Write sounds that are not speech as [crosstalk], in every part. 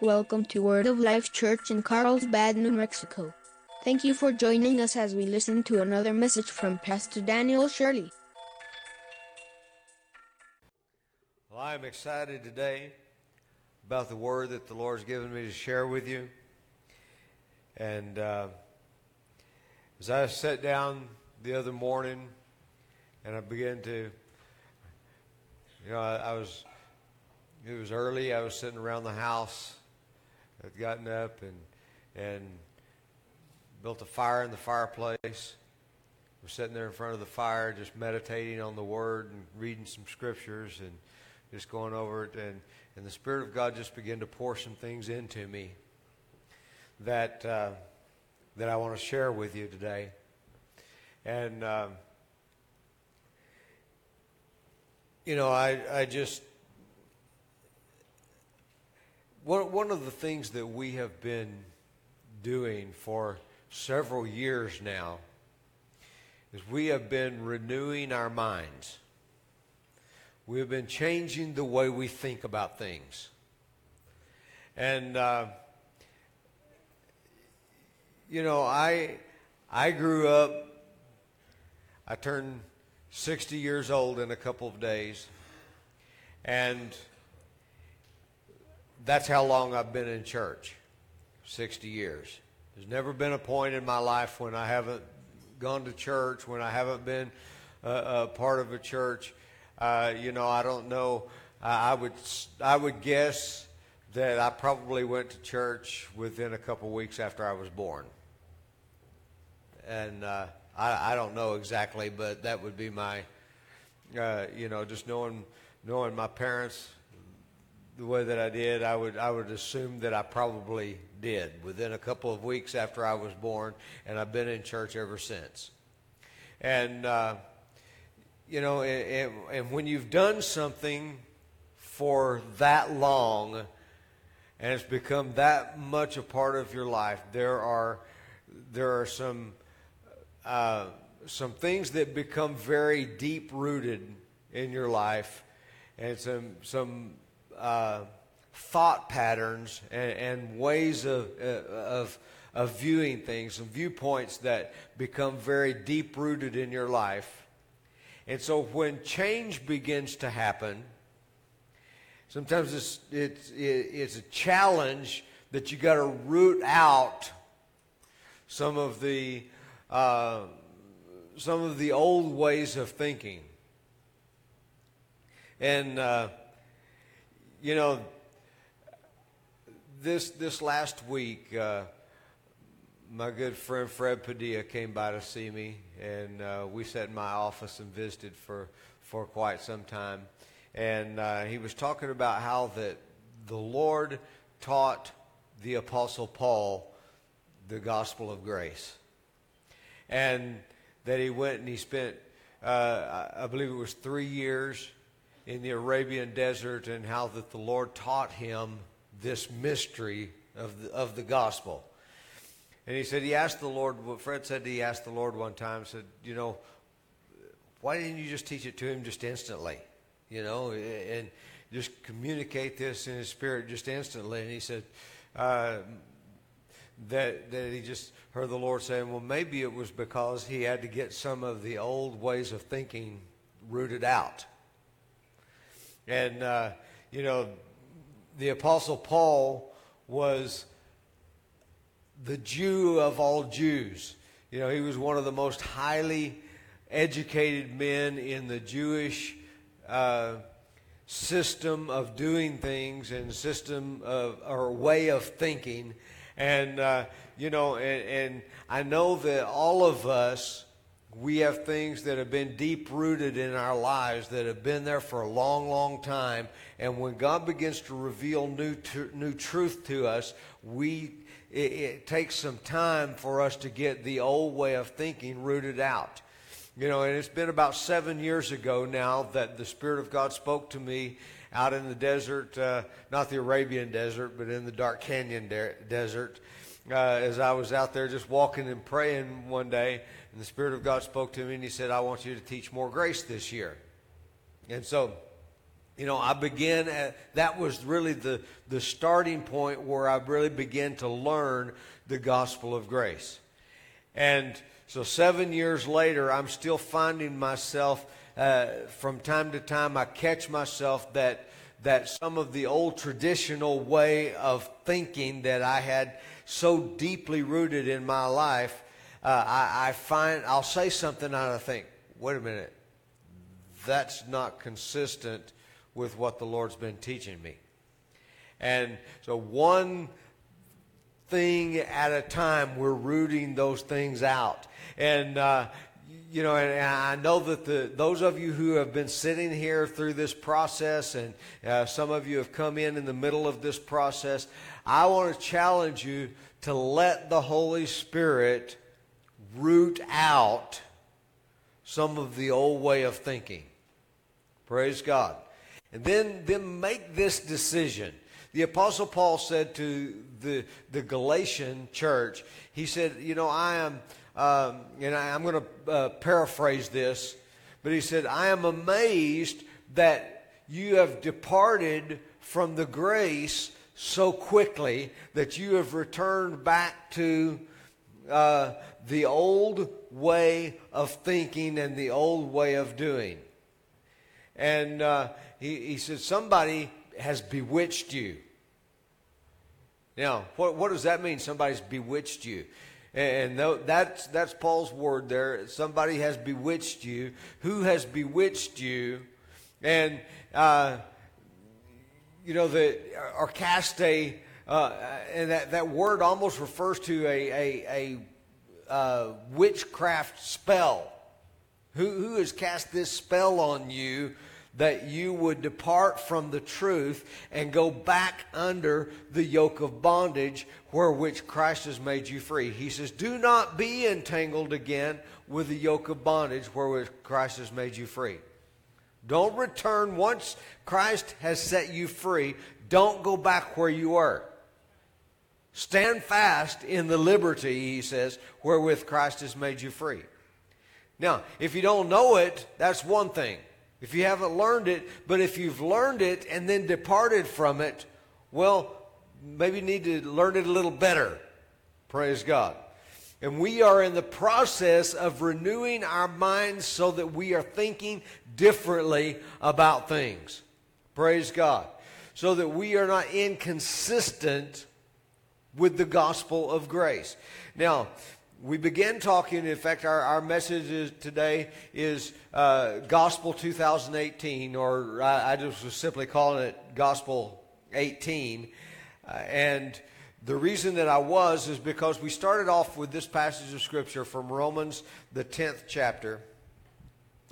Welcome to Word of Life Church in Carlsbad, New Mexico. Thank you for joining us as we listen to another message from Pastor Daniel Shirley. Well, I'm excited today about the word that the Lord's given me to share with you. And uh, as I sat down the other morning and I began to, you know, I, I was, it was early. I was sitting around the house. I'd gotten up and, and built a fire in the fireplace. Was sitting there in front of the fire, just meditating on the Word and reading some scriptures and just going over it. And, and the Spirit of God just began to pour some things into me that uh, that I want to share with you today. And uh, you know, I I just one of the things that we have been doing for several years now is we have been renewing our minds. We have been changing the way we think about things. And, uh, you know, I, I grew up, I turned 60 years old in a couple of days. And that's how long I've been in church 60 years. There's never been a point in my life when I haven't gone to church, when I haven't been a, part of a church. Uh, you know, I don't know. Uh, I would I would guess that I probably went to church within a couple weeks after I was born. And uh, I, I don't know exactly, but that would be my, uh, you know, just knowing knowing my parents the way that I did, I would I would assume that I probably did within a couple of weeks after I was born, and I've been in church ever since. And uh, you know, and, and when you've done something for that long, and it's become that much a part of your life, there are there are some uh, some things that become very deep rooted in your life, and some some uh, thought patterns and, and ways of, uh, of, of viewing things and viewpoints that become very deep rooted in your life. And so when change begins to happen, sometimes it's, it's, it's a challenge that you got to root out some of the uh, some of the old ways of thinking. And uh, you know, this this last week, uh, my good friend Fred Padilla came by to see me, and uh, we sat in my office and visited for for quite some time. And uh, he was talking about how that the Lord taught the Apostle Paul the gospel of grace, and that he went and he spent, uh, I believe it was three years in the Arabian desert, and how that the Lord taught him this mystery of the, of the gospel. And he said he asked the Lord, what Fred said he asked the Lord one time, said, you know, why didn't you just teach it to him just instantly? You know, and just communicate this in his spirit just instantly. And he said uh, that, that he just heard the Lord saying, well, maybe it was because he had to get some of the old ways of thinking rooted out. And, uh, you know, the Apostle Paul was the Jew of all Jews. You know, he was one of the most highly educated men in the Jewish uh, system of doing things and system of or way of thinking. And uh, you know, and, and I know that all of us we have things that have been deep rooted in our lives that have been there for a long, long time. And when God begins to reveal new, tr- new truth to us, we, it, it takes some time for us to get the old way of thinking rooted out. You know, and it's been about seven years ago now that the Spirit of God spoke to me out in the desert, uh, not the Arabian desert, but in the Dark Canyon de- desert, uh, as I was out there just walking and praying one day and the Spirit of God spoke to me and He said, I want you to teach more grace this year. And so you know, I began at, that was really the, the starting point where I really began to learn the gospel of grace. And so seven years later, I'm still finding myself, uh, from time to time, I catch myself that, that some of the old traditional way of thinking that I had so deeply rooted in my life, uh, I, I find, I'll say something and I think, wait a minute, that's not consistent with what the Lord's been teaching me. And so, one thing at a time, we're rooting those things out. And, uh, you know, and, I know that the, those of you who have been sitting here through this process, and uh, some of you have come in in the middle of this process, I want to challenge you to let the Holy Spirit root out some of the old way of thinking. Praise God. And then, then make this decision. The Apostle Paul said to the, the Galatian church, he said, You know, I am, um, and I, am going to uh, paraphrase this, but he said, I am amazed that you have departed from the grace so quickly that you have returned back to uh, the old way of thinking and the old way of doing. And uh, he, he said, Somebody has bewitched you. Now, what, what does that mean? Somebody's bewitched you. And that's, that's Paul's word there. Somebody has bewitched you. Who has bewitched you? And, uh, you know, the archaste, uh, and that, that word almost refers to a, a, a uh, witchcraft spell. Who, who has cast this spell on you that you would depart from the truth and go back under the yoke of bondage where which Christ has made you free. He says, Do not be entangled again with the yoke of bondage where which Christ has made you free. Don't return once Christ has set you free. Don't go back where you were. Stand fast in the liberty, he says, wherewith Christ has made you free. Now, if you don't know it, that's one thing if you haven't learned it, but if you've learned it and then departed from it, well, maybe you need to learn it a little better. Praise God. And we are in the process of renewing our minds so that we are thinking differently about things. Praise God. So that we are not inconsistent with the gospel of grace. Now, we began talking, in fact, our, our message is, today is uh, Gospel 2018, or I, I, just was simply calling it Gospel 18. Uh, and the reason that I was is because we started off with this passage of Scripture from Romans, the 10th chapter.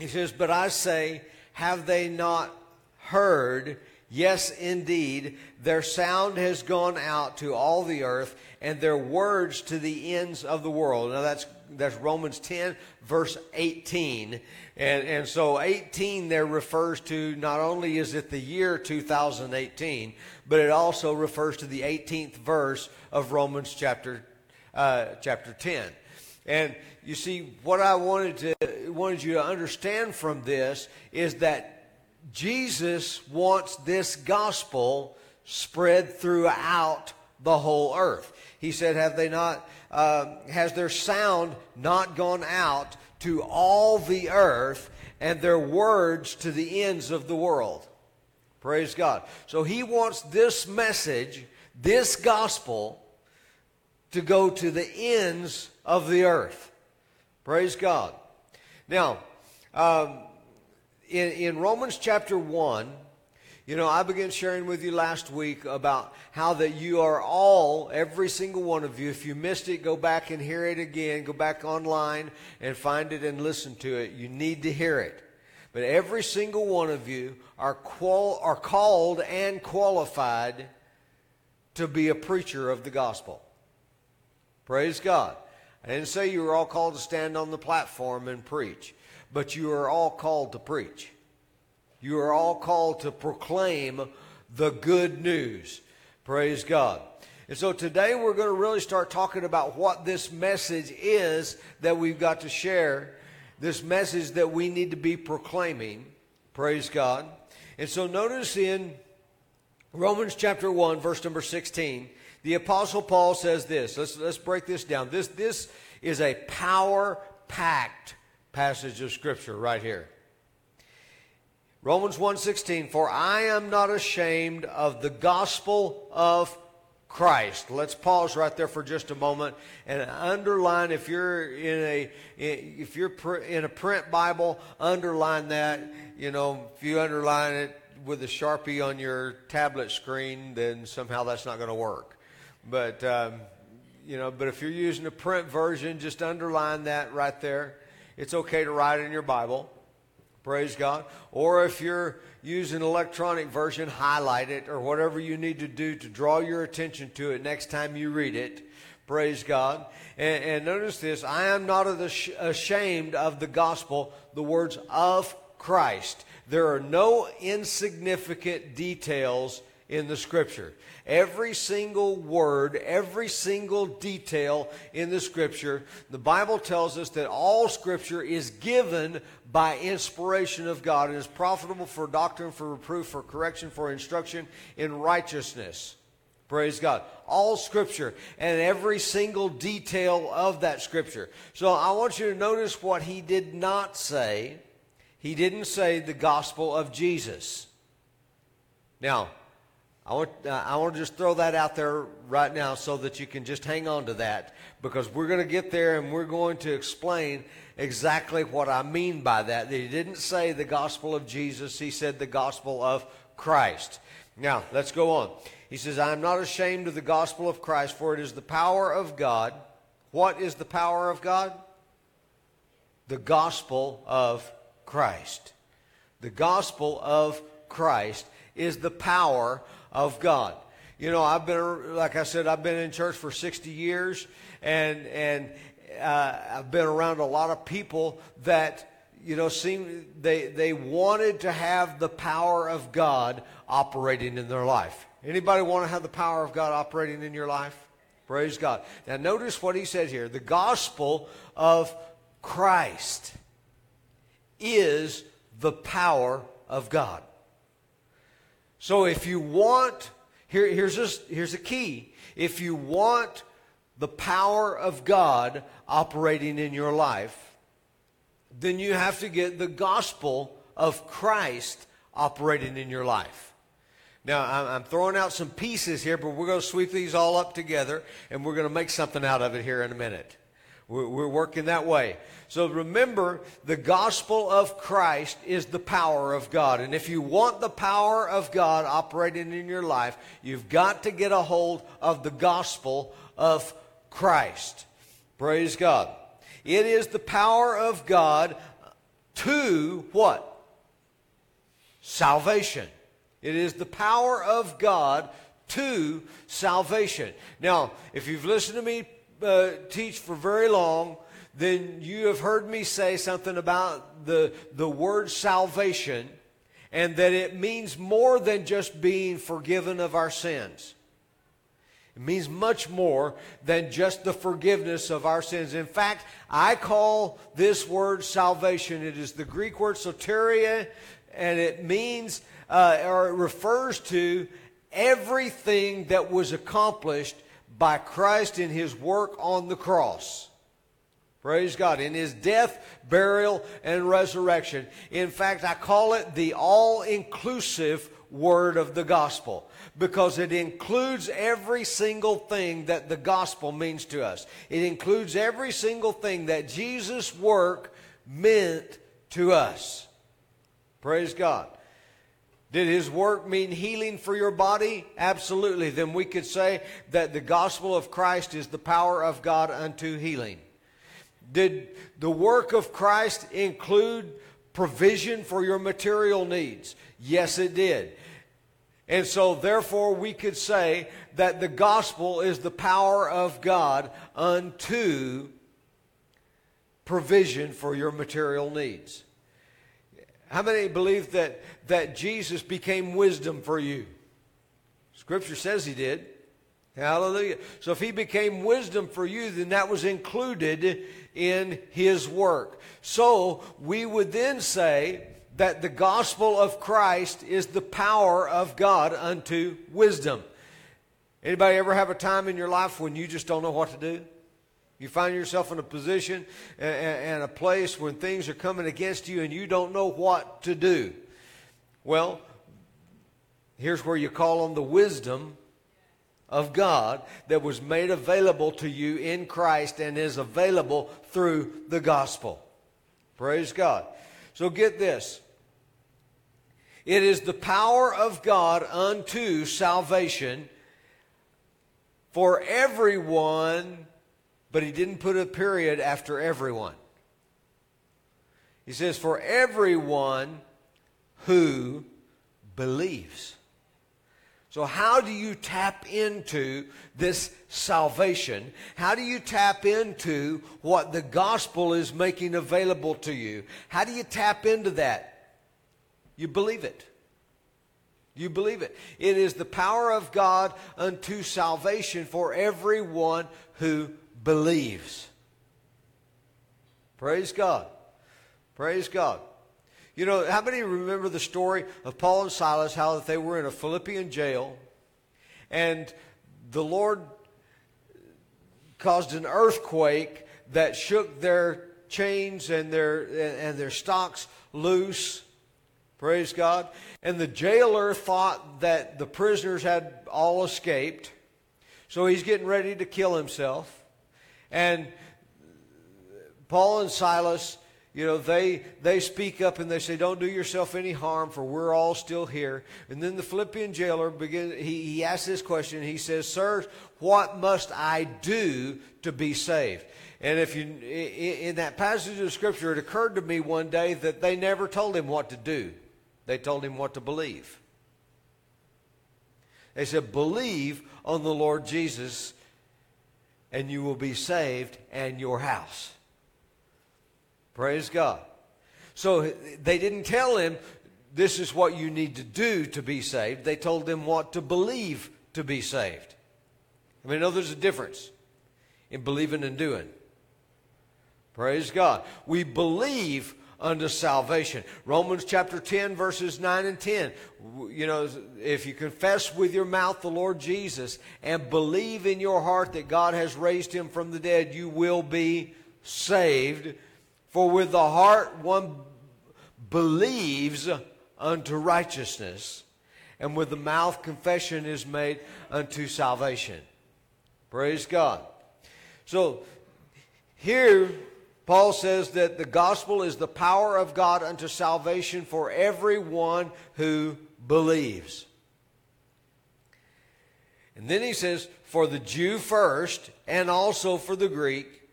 He says, But I say, have they not heard? Yes, indeed, their sound has gone out to all the earth, and their words to the ends of the world. Now that's that's Romans 10, verse 18. And, and so 18 there refers to not only is it the year 2018, but it also refers to the 18th verse of Romans chapter, uh, chapter 10. And you see, what I wanted to wanted you to understand from this is that Jesus wants this gospel spread throughout the whole earth. He said, Have they not, uh, has their sound not gone out to all the earth and their words to the ends of the world? Praise God. So he wants this message, this gospel, to go to the ends of the earth. Praise God. Now, um, in, in Romans chapter 1, you know, I began sharing with you last week about how that you are all, every single one of you, if you missed it, go back and hear it again. Go back online and find it and listen to it. You need to hear it. But every single one of you are, qual- are called and qualified to be a preacher of the gospel. Praise God. I didn't say you were all called to stand on the platform and preach but you are all called to preach. You are all called to proclaim the good news. Praise God. And so today we're going to really start talking about what this message is that we've got to share, this message that we need to be proclaiming. Praise God. And so notice in Romans chapter 1, verse number 16, the Apostle Paul says this. Let's, let's break this down. This, this is a power packed passage of Scripture right here. Romans 1:16 For I am not ashamed of the gospel of Christ. Let's pause right there for just a moment and underline if you're in a if you're in a print Bible, underline that. You know, if you underline it with a sharpie on your tablet screen, then somehow that's not going to work. But um, you know, but if you're using a print version, just underline that right there. It's okay to write in your Bible. Praise God. Or if you're using electronic version, highlight it or whatever you need to do to draw your attention to it next time you read it. Praise God. And, and notice this I am not ashamed of the gospel, the words of Christ. There are no insignificant details in the scripture. Every single word, every single detail in the scripture, the Bible tells us that all scripture is given by inspiration of God and is profitable for doctrine, for reproof, for correction, for instruction in righteousness. Praise God. All scripture and every single detail of that scripture. So I want you to notice what he did not say. He didn't say the gospel of Jesus. Now, I want, uh, I want to just throw that out there right now so that you can just hang on to that because we're going to get there and we're going to explain exactly what I mean by that. He didn't say the gospel of Jesus, he said the gospel of Christ. Now, let's go on. He says, I am not ashamed of the gospel of Christ, for it is the power of God. What is the power of God? The gospel of Christ. The gospel of Christ is the power of God. You know, I've been, like I said, I've been in church for 60 years, and, and uh, I've been around a lot of people that, you know, seem, they, they wanted to have the power of God operating in their life. Anybody want to have the power of God operating in your life? Praise God. Now, notice what he said here. The gospel of Christ is the power of God. So if you want, here, here's, a, here's a key. If you want the power of God operating in your life, then you have to get the gospel of Christ operating in your life. Now, I'm throwing out some pieces here, but we're going to sweep these all up together and we're going to make something out of it here in a minute. We're working that way. So remember, the gospel of Christ is the power of God. And if you want the power of God operating in your life, you've got to get a hold of the gospel of Christ. Praise God. It is the power of God to what? Salvation. It is the power of God to salvation. Now, if you've listened to me uh, teach for very long, then you have heard me say something about the, the word salvation and that it means more than just being forgiven of our sins. It means much more than just the forgiveness of our sins. In fact, I call this word salvation, it is the Greek word soteria, and it means, uh, or it refers to everything that was accomplished by Christ in his work on the cross. Praise God. In his death, burial, and resurrection. In fact, I call it the all inclusive word of the gospel because it includes every single thing that the gospel means to us. It includes every single thing that Jesus' work meant to us. Praise God. Did his work mean healing for your body? Absolutely. Then we could say that the gospel of Christ is the power of God unto healing. Did the work of Christ include provision for your material needs? Yes, it did. And so, therefore, we could say that the gospel is the power of God unto provision for your material needs. How many believe that, that Jesus became wisdom for you? Scripture says he did. Hallelujah. So if he became wisdom for you, then that was included in his work. So we would then say that the gospel of Christ is the power of God unto wisdom. Anybody ever have a time in your life when you just don't know what to do? You find yourself in a position and a place when things are coming against you and you don't know what to do. Well, here's where you call on the wisdom of God that was made available to you in Christ and is available through the gospel. Praise God. So get this. It is the power of God unto salvation for everyone, but he didn't put a period after everyone. He says, for everyone who believes. So, how do you tap into this salvation? How do you tap into what the gospel is making available to you? How do you tap into that? You believe it. You believe it. It is the power of God unto salvation for everyone who believes. Praise God. Praise God. You know, how many remember the story of Paul and Silas, how that they were in a Philippian jail, and the Lord caused an earthquake that shook their chains and their and their stocks loose Praise God. And the jailer thought that the prisoners had all escaped. So he's getting ready to kill himself. And Paul and Silas, you know, they, they speak up and they say, Don't do yourself any harm, for we're all still here. And then the Philippian jailer begin, he, he asks this question. He says, Sir, what must I do to be saved? And if you, in that passage of Scripture, it occurred to me one day that they never told him what to do. They told him what to believe. They said, Believe on the Lord Jesus, and you will be saved and your house. Praise God. So they didn't tell him, This is what you need to do to be saved. They told him what to believe to be saved. I mean, I know there's a difference in believing and doing. Praise God. We believe unto salvation. Romans chapter 10, verses 9 and 10. You know, if you confess with your mouth the Lord Jesus and believe in your heart that God has raised him from the dead, you will be saved. For with the heart one believes unto righteousness, and with the mouth confession is made unto salvation. Praise God. So, here Paul says that the gospel is the power of God unto salvation for everyone who believes. And then he says, for the Jew first, and also for the Greek.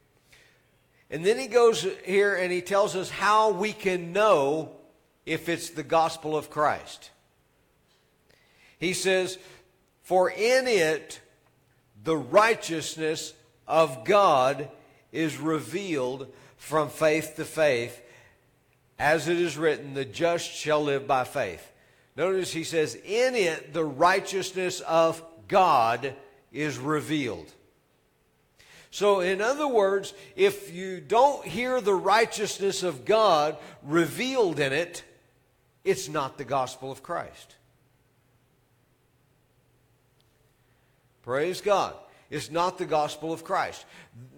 And then he goes here and he tells us how we can know if it's the gospel of Christ. He says, For in it the righteousness of God is revealed from faith to faith, as it is written, the just shall live by faith. Notice he says, in it the righteousness of God is revealed. So, in other words, if you don't hear the righteousness of God revealed in it, it's not the gospel of Christ. Praise God. It's not the gospel of Christ.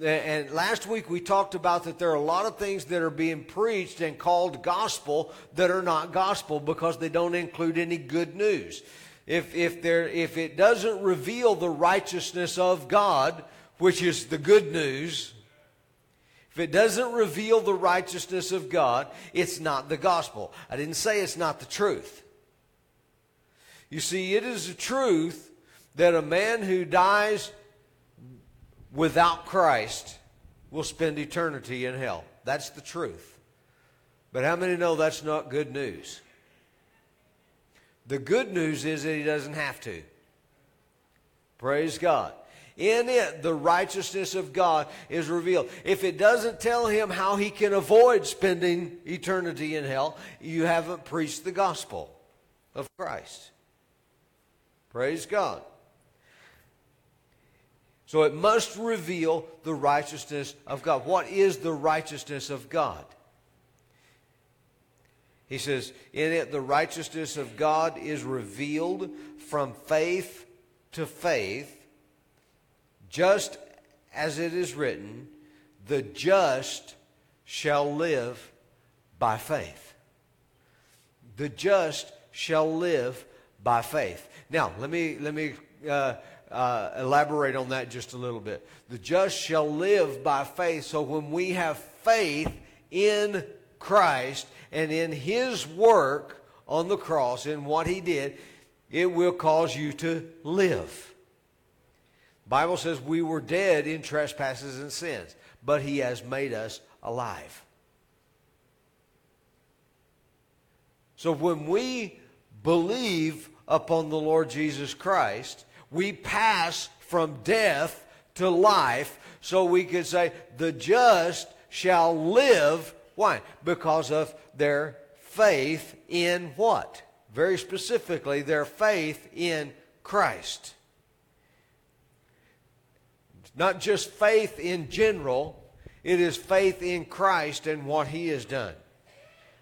And last week we talked about that there are a lot of things that are being preached and called gospel that are not gospel because they don't include any good news. If, if, there, if it doesn't reveal the righteousness of God, which is the good news, if it doesn't reveal the righteousness of God, it's not the gospel. I didn't say it's not the truth. You see, it is the truth that a man who dies without Christ will spend eternity in hell. That's the truth. But how many know that's not good news? The good news is that he doesn't have to. Praise God. In it, the righteousness of God is revealed. If it doesn't tell him how he can avoid spending eternity in hell, you haven't preached the gospel of Christ. Praise God. So it must reveal the righteousness of God. What is the righteousness of God? He says, In it the righteousness of God is revealed from faith to faith, just as it is written, the just shall live by faith. The just shall live by faith. Now, let me, let me uh, uh, elaborate on that just a little bit. The just shall live by faith. So when we have faith in Christ and in His work on the cross, in what He did, it will cause you to live. Bible says we were dead in trespasses and sins, but He has made us alive. So when we believe upon the Lord Jesus Christ, we pass from death to life. So we could say, the just shall live. Why? Because of their faith in what? Very specifically, their faith in Christ. Not just faith in general, it is faith in Christ and what He has done.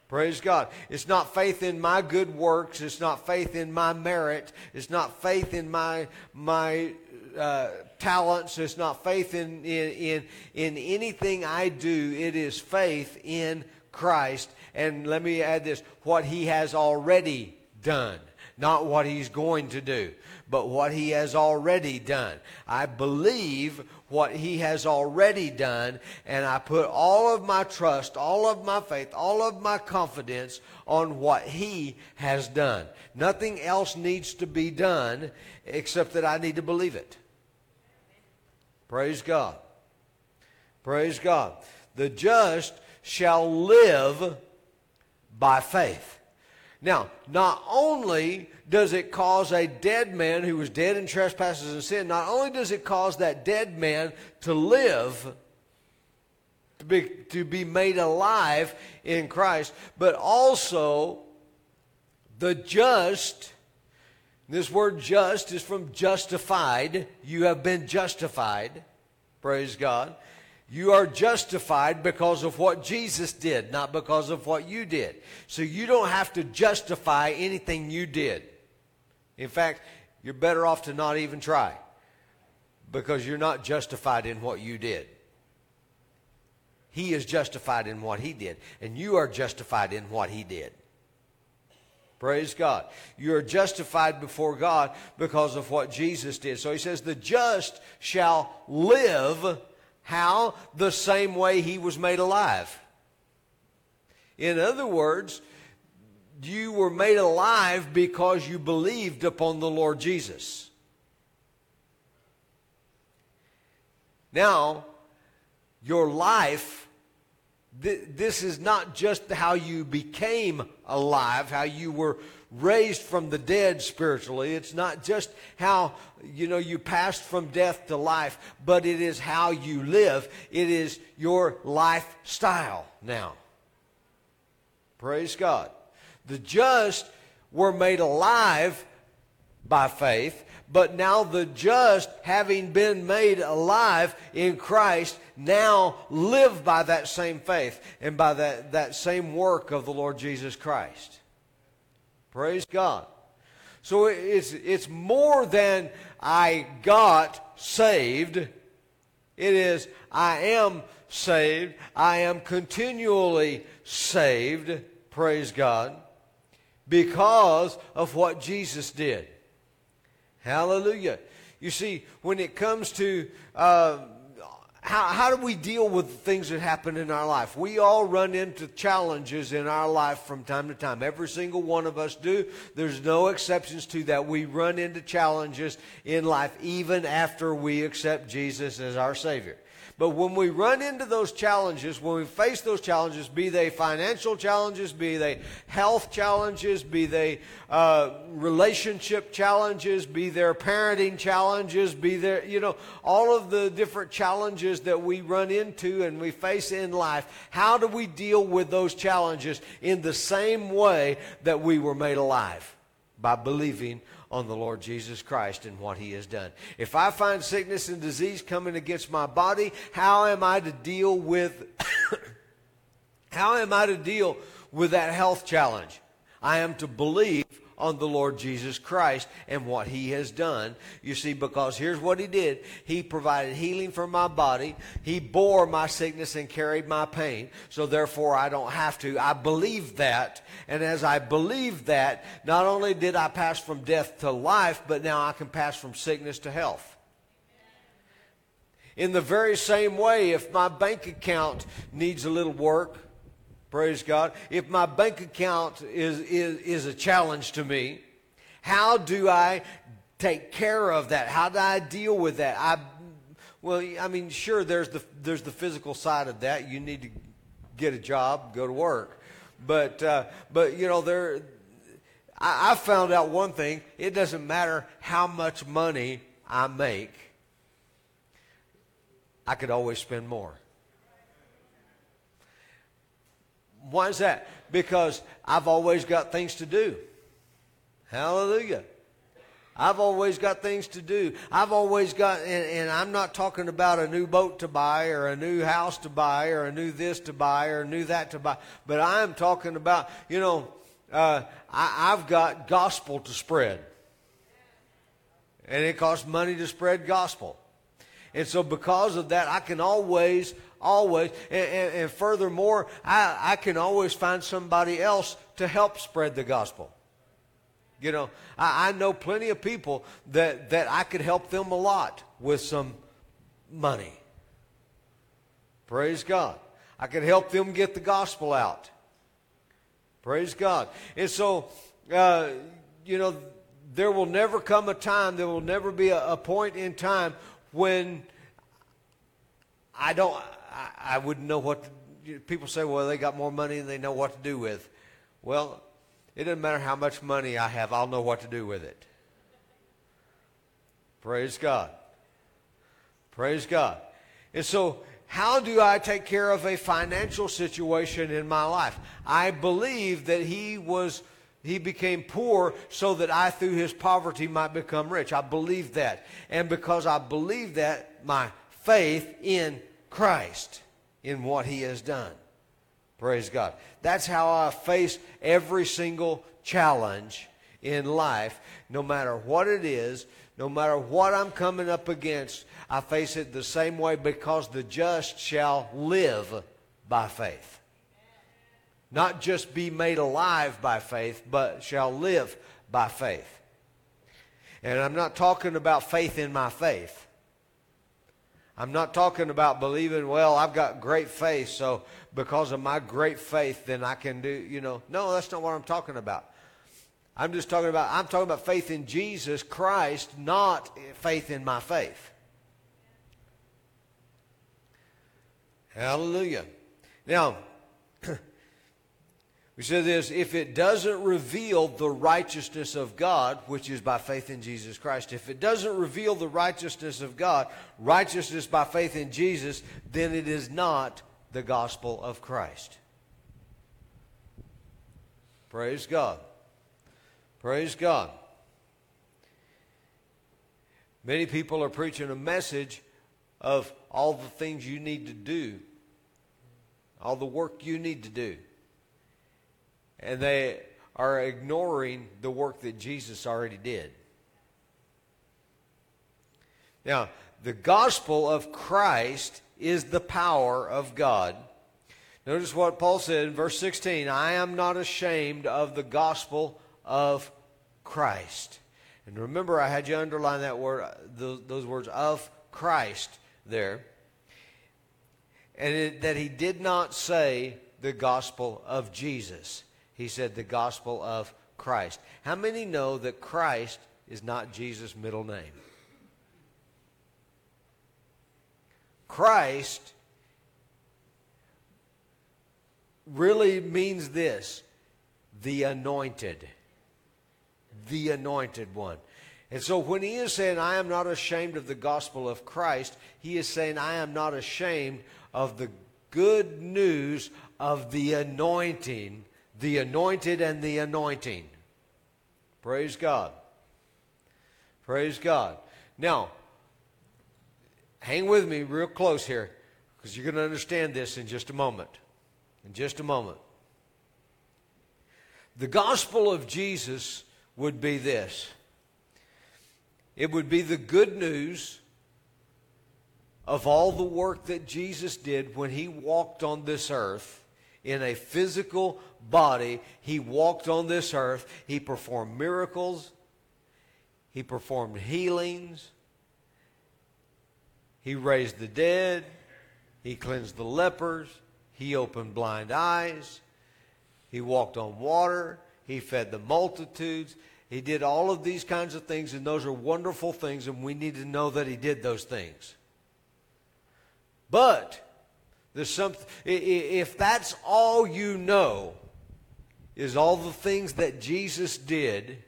Praise God. It's not faith in my good works. It's not faith in my merit. It's not faith in my, my uh, talents. It's not faith in, in, in, in anything I do. It is faith in Christ. And let me add this what He has already done, not what He's going to do but what he has already done. I believe what he has already done, and I put all of my trust, all of my faith, all of my confidence on what he has done. Nothing else needs to be done except that I need to believe it. Praise God. Praise God. The just shall live by faith. Now, not only does it cause a dead man who was dead in trespasses and sin, not only does it cause that dead man to live, to be, to be made alive in Christ, but also the just. This word just is from justified. You have been justified. Praise God. You are justified because of what Jesus did, not because of what you did. So you don't have to justify anything you did. In fact, you're better off to not even try because you're not justified in what you did. He is justified in what he did, and you are justified in what he did. Praise God. You are justified before God because of what Jesus did. So he says, The just shall live how? The same way he was made alive. In other words, you were made alive because you believed upon the Lord Jesus. Now, your life, th- this is not just how you became alive, how you were raised from the dead spiritually. It's not just how, you know, you passed from death to life, but it is how you live. It is your lifestyle now. Praise God. The just were made alive by faith, but now the just, having been made alive in Christ, now live by that same faith and by that, that same work of the Lord Jesus Christ. Praise God. So it's, it's more than I got saved. It is I am saved. I am continually saved. Praise God. Because of what Jesus did. Hallelujah. You see, when it comes to uh, how, how do we deal with the things that happen in our life? We all run into challenges in our life from time to time. Every single one of us do. There's no exceptions to that. We run into challenges in life even after we accept Jesus as our Savior. But when we run into those challenges, when we face those challenges, be they financial challenges, be they health challenges, be they uh, relationship challenges, be there parenting challenges, be there, you know, all of the different challenges that we run into and we face in life, how do we deal with those challenges in the same way that we were made alive? By believing on the Lord Jesus Christ and what he has done. If I find sickness and disease coming against my body, how am I to deal with [coughs] how am I to deal with that health challenge. I am to believe on the Lord Jesus Christ and what He has done. You see, because here's what He did He provided healing for my body, He bore my sickness and carried my pain, so therefore I don't have to. I believe that, and as I believe that, not only did I pass from death to life, but now I can pass from sickness to health. In the very same way, if my bank account needs a little work, Praise God. If my bank account is, is, is a challenge to me, how do I take care of that? How do I deal with that? I, well, I mean, sure, there's the, there's the physical side of that. You need to get a job, go to work. But, uh, but you know, there, I, I found out one thing. It doesn't matter how much money I make, I could always spend more. Why is that? Because I've always got things to do. Hallelujah. I've always got things to do. I've always got, and, and, I'm not talking about a new boat to buy or a new house to buy or a new this to buy or a new that to buy, but I'm talking about, you know, uh, I, I've got gospel to spread. And it costs money to spread gospel. And so because of that, I can always always. And, and, and furthermore, I, I can always find somebody else to help spread the gospel. You know, I, I know plenty of people that, that I could help them a lot with some money. Praise God. I could help them get the gospel out. Praise God. And so, uh, you know, there will never come a time, there will never be a, a point in time when I don't, I, I wouldn't know what to, people say, well, they got more money than they know what to do with. Well, it doesn't matter how much money I have, I'll know what to do with it. Praise God. Praise God. And so, how do I take care of a financial situation in my life? I believe that he was he became poor so that I through his poverty might become rich. I believe that. And because I believe that, my faith in Christ in what he has done. Praise God. That's how I face every single challenge in life, no matter what it is, no matter what I'm coming up against. I face it the same way because the just shall live by faith. Not just be made alive by faith, but shall live by faith. And I'm not talking about faith in my faith. I'm not talking about believing, well, I've got great faith, so because of my great faith, then I can do, you know. No, that's not what I'm talking about. I'm just talking about, I'm talking about faith in Jesus Christ, not faith in my faith. Hallelujah. Now, [clears throat] We said this if it doesn't reveal the righteousness of God, which is by faith in Jesus Christ, if it doesn't reveal the righteousness of God, righteousness by faith in Jesus, then it is not the gospel of Christ. Praise God. Praise God. Many people are preaching a message of all the things you need to do, all the work you need to do and they are ignoring the work that Jesus already did. Now, the gospel of Christ is the power of God. Notice what Paul said in verse 16 I am not ashamed of the gospel of Christ. And remember, I had you underline that word, those, words of Christ there. And it, that he did not say the gospel of Jesus. He said the gospel of Christ. How many know that Christ is not Jesus' middle name? Christ really means this the anointed. The anointed one. And so when he is saying, I am not ashamed of the gospel of Christ, he is saying, I am not ashamed of the good news of the anointing the anointed and the anointing. Praise God. Praise God. Now, hang with me real close here because you're going to understand this in just a moment. In just a moment. The gospel of Jesus would be this it would be the good news of all the work that Jesus did when he walked on this earth in a physical body. He walked on this earth. He performed miracles. He performed healings. He raised the dead. He cleansed the lepers. He opened blind eyes. He walked on water. He fed the multitudes. He did all of these kinds of things, and those are wonderful things, and we need to know that He did those things. But there's if that's all you know, is all the things that Jesus did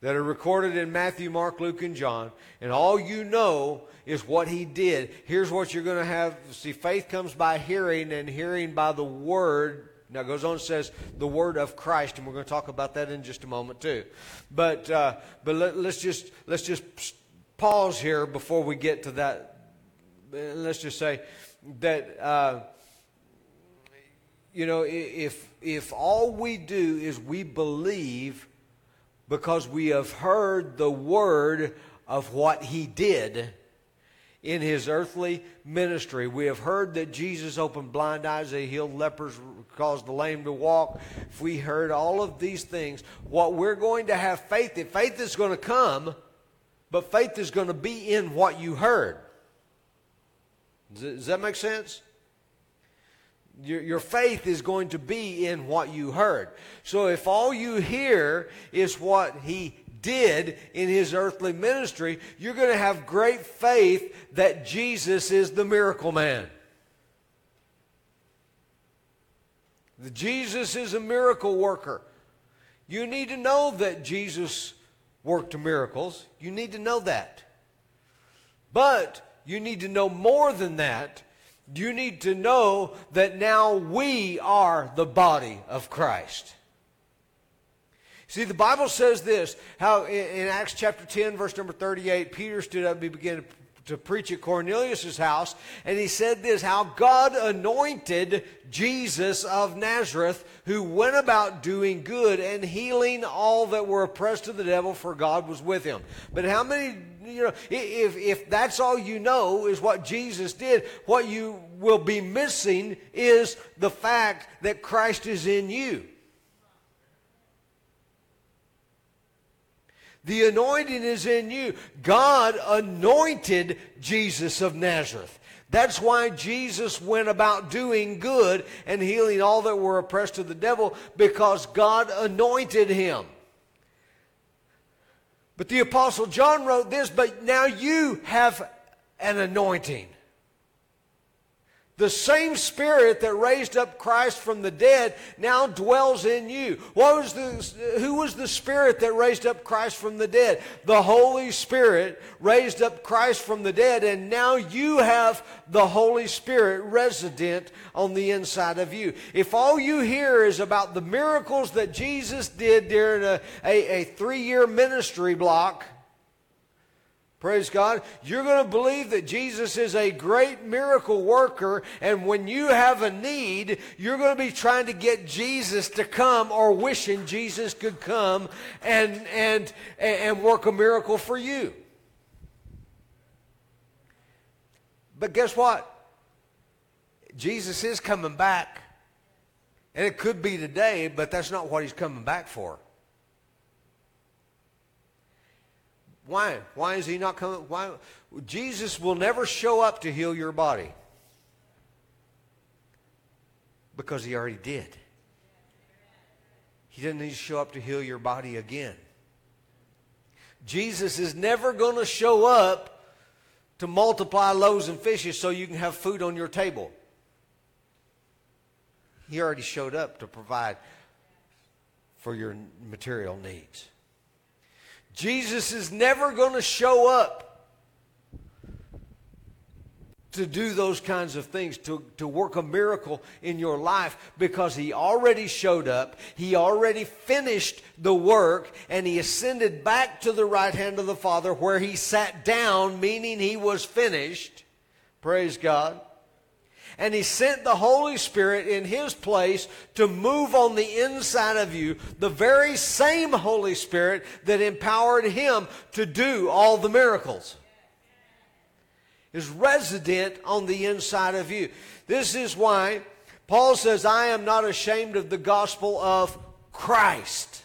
that are recorded in Matthew, Mark, Luke, and John, and all you know is what he did. Here's what you're going to have. See, faith comes by hearing, and hearing by the word. Now, goes on and says the word of Christ, and we're going to talk about that in just a moment too. But uh, but let, us just let's just pause here before we get to that. Let's just say that uh, you know if if all we do is we believe because we have heard the word of what he did in his earthly ministry. We have heard that Jesus opened blind eyes, he healed lepers, caused the lame to walk. If we heard all of these things, what we're going to have faith in, faith is going to come, but faith is going to be in what you heard. Does that make sense? Your, your faith is going to be in what you heard. So if all you hear is what he did in his earthly ministry, you're going to have great faith that Jesus is the miracle man. The Jesus is a miracle worker. You need to know that Jesus worked miracles. You need to know that. But you need to know more than that. You need to know that now we are the body of Christ. See, the Bible says this how in Acts chapter 10, verse number 38, Peter stood up and he began to preach at Cornelius' house, and he said this how God anointed Jesus of Nazareth, who went about doing good and healing all that were oppressed of the devil, for God was with him. But how many, you know, if, if that's all you know is what Jesus did, what you will be missing is the fact that Christ is in you. The anointing is in you. God anointed Jesus of Nazareth. That's why Jesus went about doing good and healing all that were oppressed of the devil because God anointed him. But the Apostle John wrote this, but now you have an anointing. The same spirit that raised up Christ from the dead now dwells in you. What was the, who was the spirit that raised up Christ from the dead? The Holy Spirit raised up Christ from the dead, and now you have the Holy Spirit resident on the inside of you. If all you hear is about the miracles that Jesus did during a, a, a three year ministry block, Praise God. You're going to believe that Jesus is a great miracle worker, and when you have a need, you're going to be trying to get Jesus to come or wishing Jesus could come and, and, and work a miracle for you. But guess what? Jesus is coming back. And it could be today, but that's not what he's coming back for. Why? Why is he not coming? Why? Jesus will never show up to heal your body. Because he already did. He doesn't need to show up to heal your body again. Jesus is never going to show up to multiply loaves and fishes so you can have food on your table. He already showed up to provide for your material needs. Jesus is never going to show up to do those kinds of things, to, to work a miracle in your life, because he already showed up, he already finished the work, and he ascended back to the right hand of the Father where he sat down, meaning he was finished. Praise God. And He sent the Holy Spirit in His place to move on the inside of you, the very same Holy Spirit that empowered Him to do all the miracles. Is resident on the inside of you. This is why Paul says, I am not ashamed of the gospel of Christ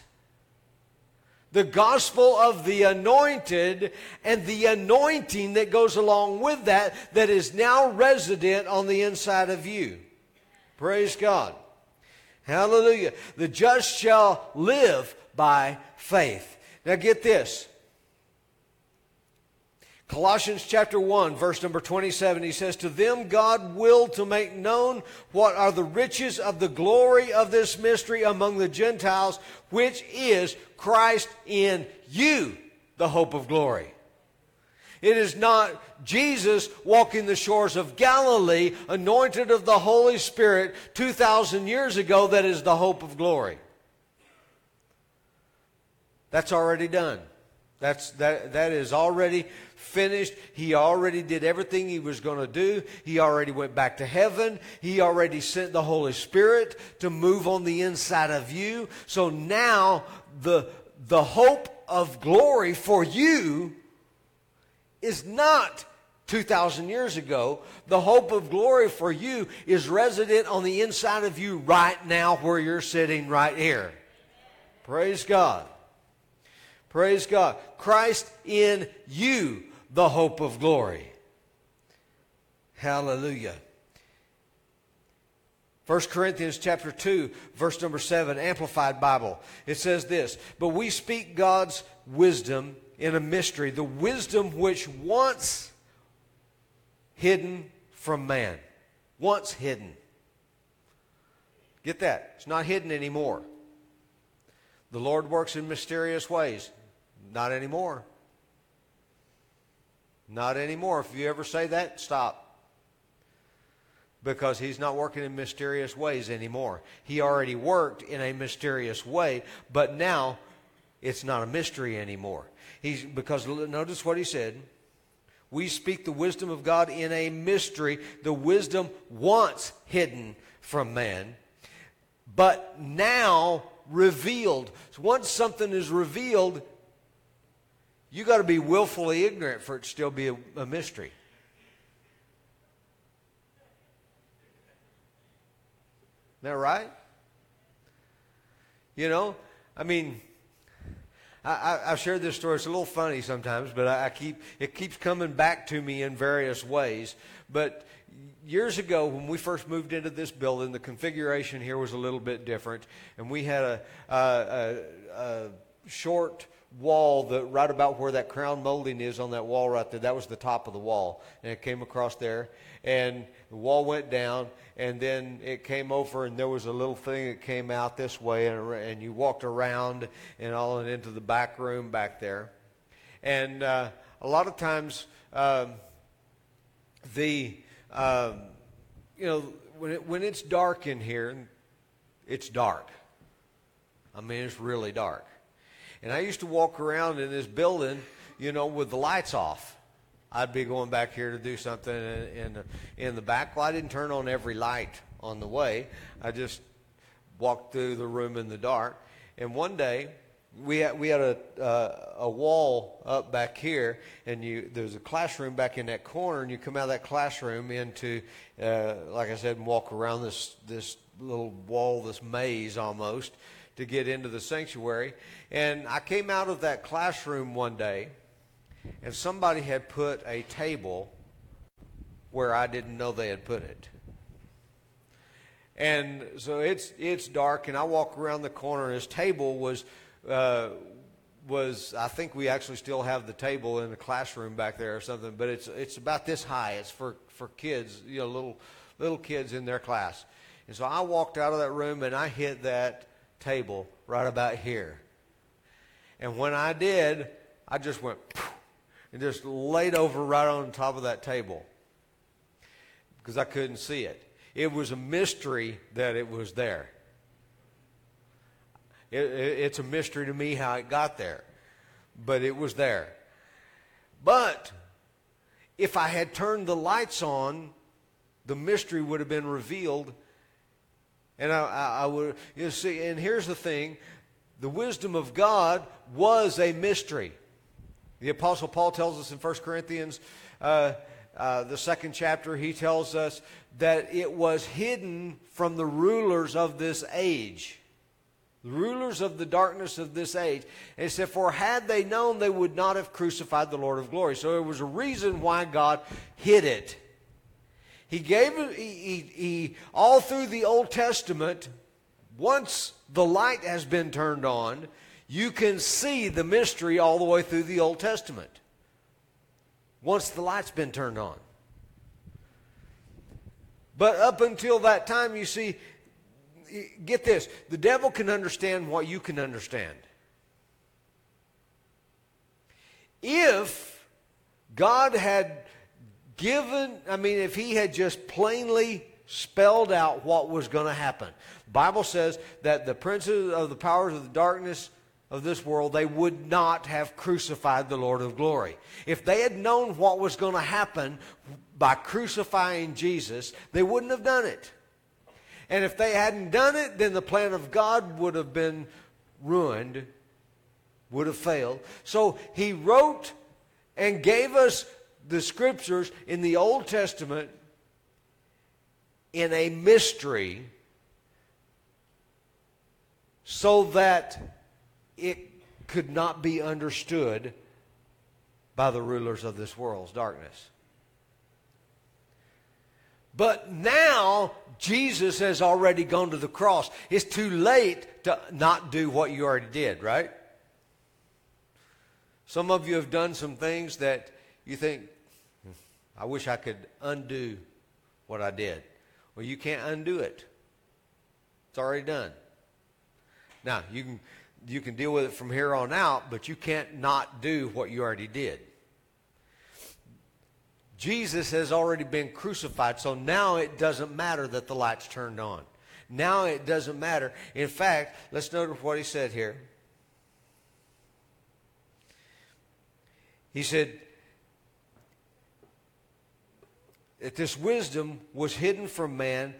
the gospel of the anointed and the anointing that goes along with that, that is now resident on the inside of you. Praise God. Hallelujah. The just shall live by faith. Now get this. Colossians chapter 1, verse number 27, he says, To them God willed to make known what are the riches of the glory of this mystery among the Gentiles, which is Christ in you, the hope of glory. It is not Jesus walking the shores of Galilee, anointed of the Holy Spirit 2,000 years ago, that is the hope of glory. That's already done. That's, that, that is already finished. He already did everything he was going to do. He already went back to heaven. He already sent the Holy Spirit to move on the inside of you. So now the, the hope of glory for you is not 2,000 years ago. The hope of glory for you is resident on the inside of you right now where you're sitting right here. Praise God. Praise God. Christ in you, the hope of glory. Hallelujah. 1 Corinthians chapter 2, verse number 7, Amplified Bible. It says this, But we speak God's wisdom in a mystery, the wisdom which once hidden from man. Once hidden. Get that. It's not hidden anymore. The Lord works in mysterious ways. Not anymore. Not anymore. If you ever say that, stop because he's not working in mysterious ways anymore. He already worked in a mysterious way, but now it's not a mystery anymore. He's because notice what he said. We speak the wisdom of God in a mystery, the wisdom once hidden from man, but now revealed. Once something is revealed, you got to be willfully ignorant for it to still be a, a mystery. Isn't that right? You know, I mean, I, have shared this story. It's a little funny sometimes, but I, I, keep it keeps coming back to me in various ways. But years ago, when we first moved into this building, the configuration here was a little bit different, and we had a, a, a short wall that right about where that crown molding is on that wall right there. That was the top of the wall, and it came across there, and the wall went down, and then it came over, and there was a little thing that came out this way, and, and you walked around and all and into the back room back there. And uh, a lot of times, um, the um, you know when it, when it's dark in here, it's dark. I mean, it's really dark. And I used to walk around in this building, you know, with the lights off. I'd be going back here to do something in, in, in the back. Well, I didn't turn on every light on the way. I just walked through the room in the dark. And one day, we had, we had a, uh, a wall up back here, and you, there's a classroom back in that corner, and you come out of that classroom into, uh, like I said, and walk around this, this little wall, this maze almost, to get into the sanctuary. And I came out of that classroom one day, and somebody had put a table where I didn't know they had put it. And so it's it's dark, and I walk around the corner, and his table was uh, was I think we actually still have the table in the classroom back there or something, but it's it's about this high. It's for for kids, you know, little little kids in their class. And so I walked out of that room and I hit that table right about here. And when I did, I just went and just laid over right on top of that table because I couldn't see it. It was a mystery that it was there. It, it, it's a mystery to me how it got there, but it was there. But if I had turned the lights on the mystery would have been revealed. And I, I, I would, you see, and here's the thing the wisdom of God was a mystery. The Apostle Paul tells us in 1 Corinthians, uh, uh, the second chapter, he tells us that it was hidden from the rulers of this age. The rulers of the darkness of this age. And he said, For had they known, they would not have crucified the Lord of glory. So there was a reason why God hid it. He gave he, he, he, all through the Old Testament, once the light has been turned on, you can see the mystery all the way through the Old Testament. Once the light's been turned on. But up until that time, you see, get this the devil can understand what you can understand. If God had given, I mean, if he had just plainly spelled out what was going to happen. Bible says that the princes of the powers of the darkness of this world, they would not have crucified the Lord of glory. If they had known what was going to happen by crucifying Jesus, they wouldn't have done it. And if they hadn't done it, then the plan of God would have been ruined, would have failed. So he wrote and gave us the scriptures in the Old Testament in a mystery so that it could not be understood by the rulers of this world's darkness. But now Jesus has already gone to the cross. It's too late to not do what you already did, right? Some of you have done some things that you think, I wish I could undo what I did. Well, you can't undo it. It's already done. Now, you can you can deal with it from here on out, but you can't not do what you already did. Jesus has already been crucified, so now it doesn't matter that the light's turned on. Now it doesn't matter. In fact, let's notice what he said here. He said that this wisdom was hidden from man,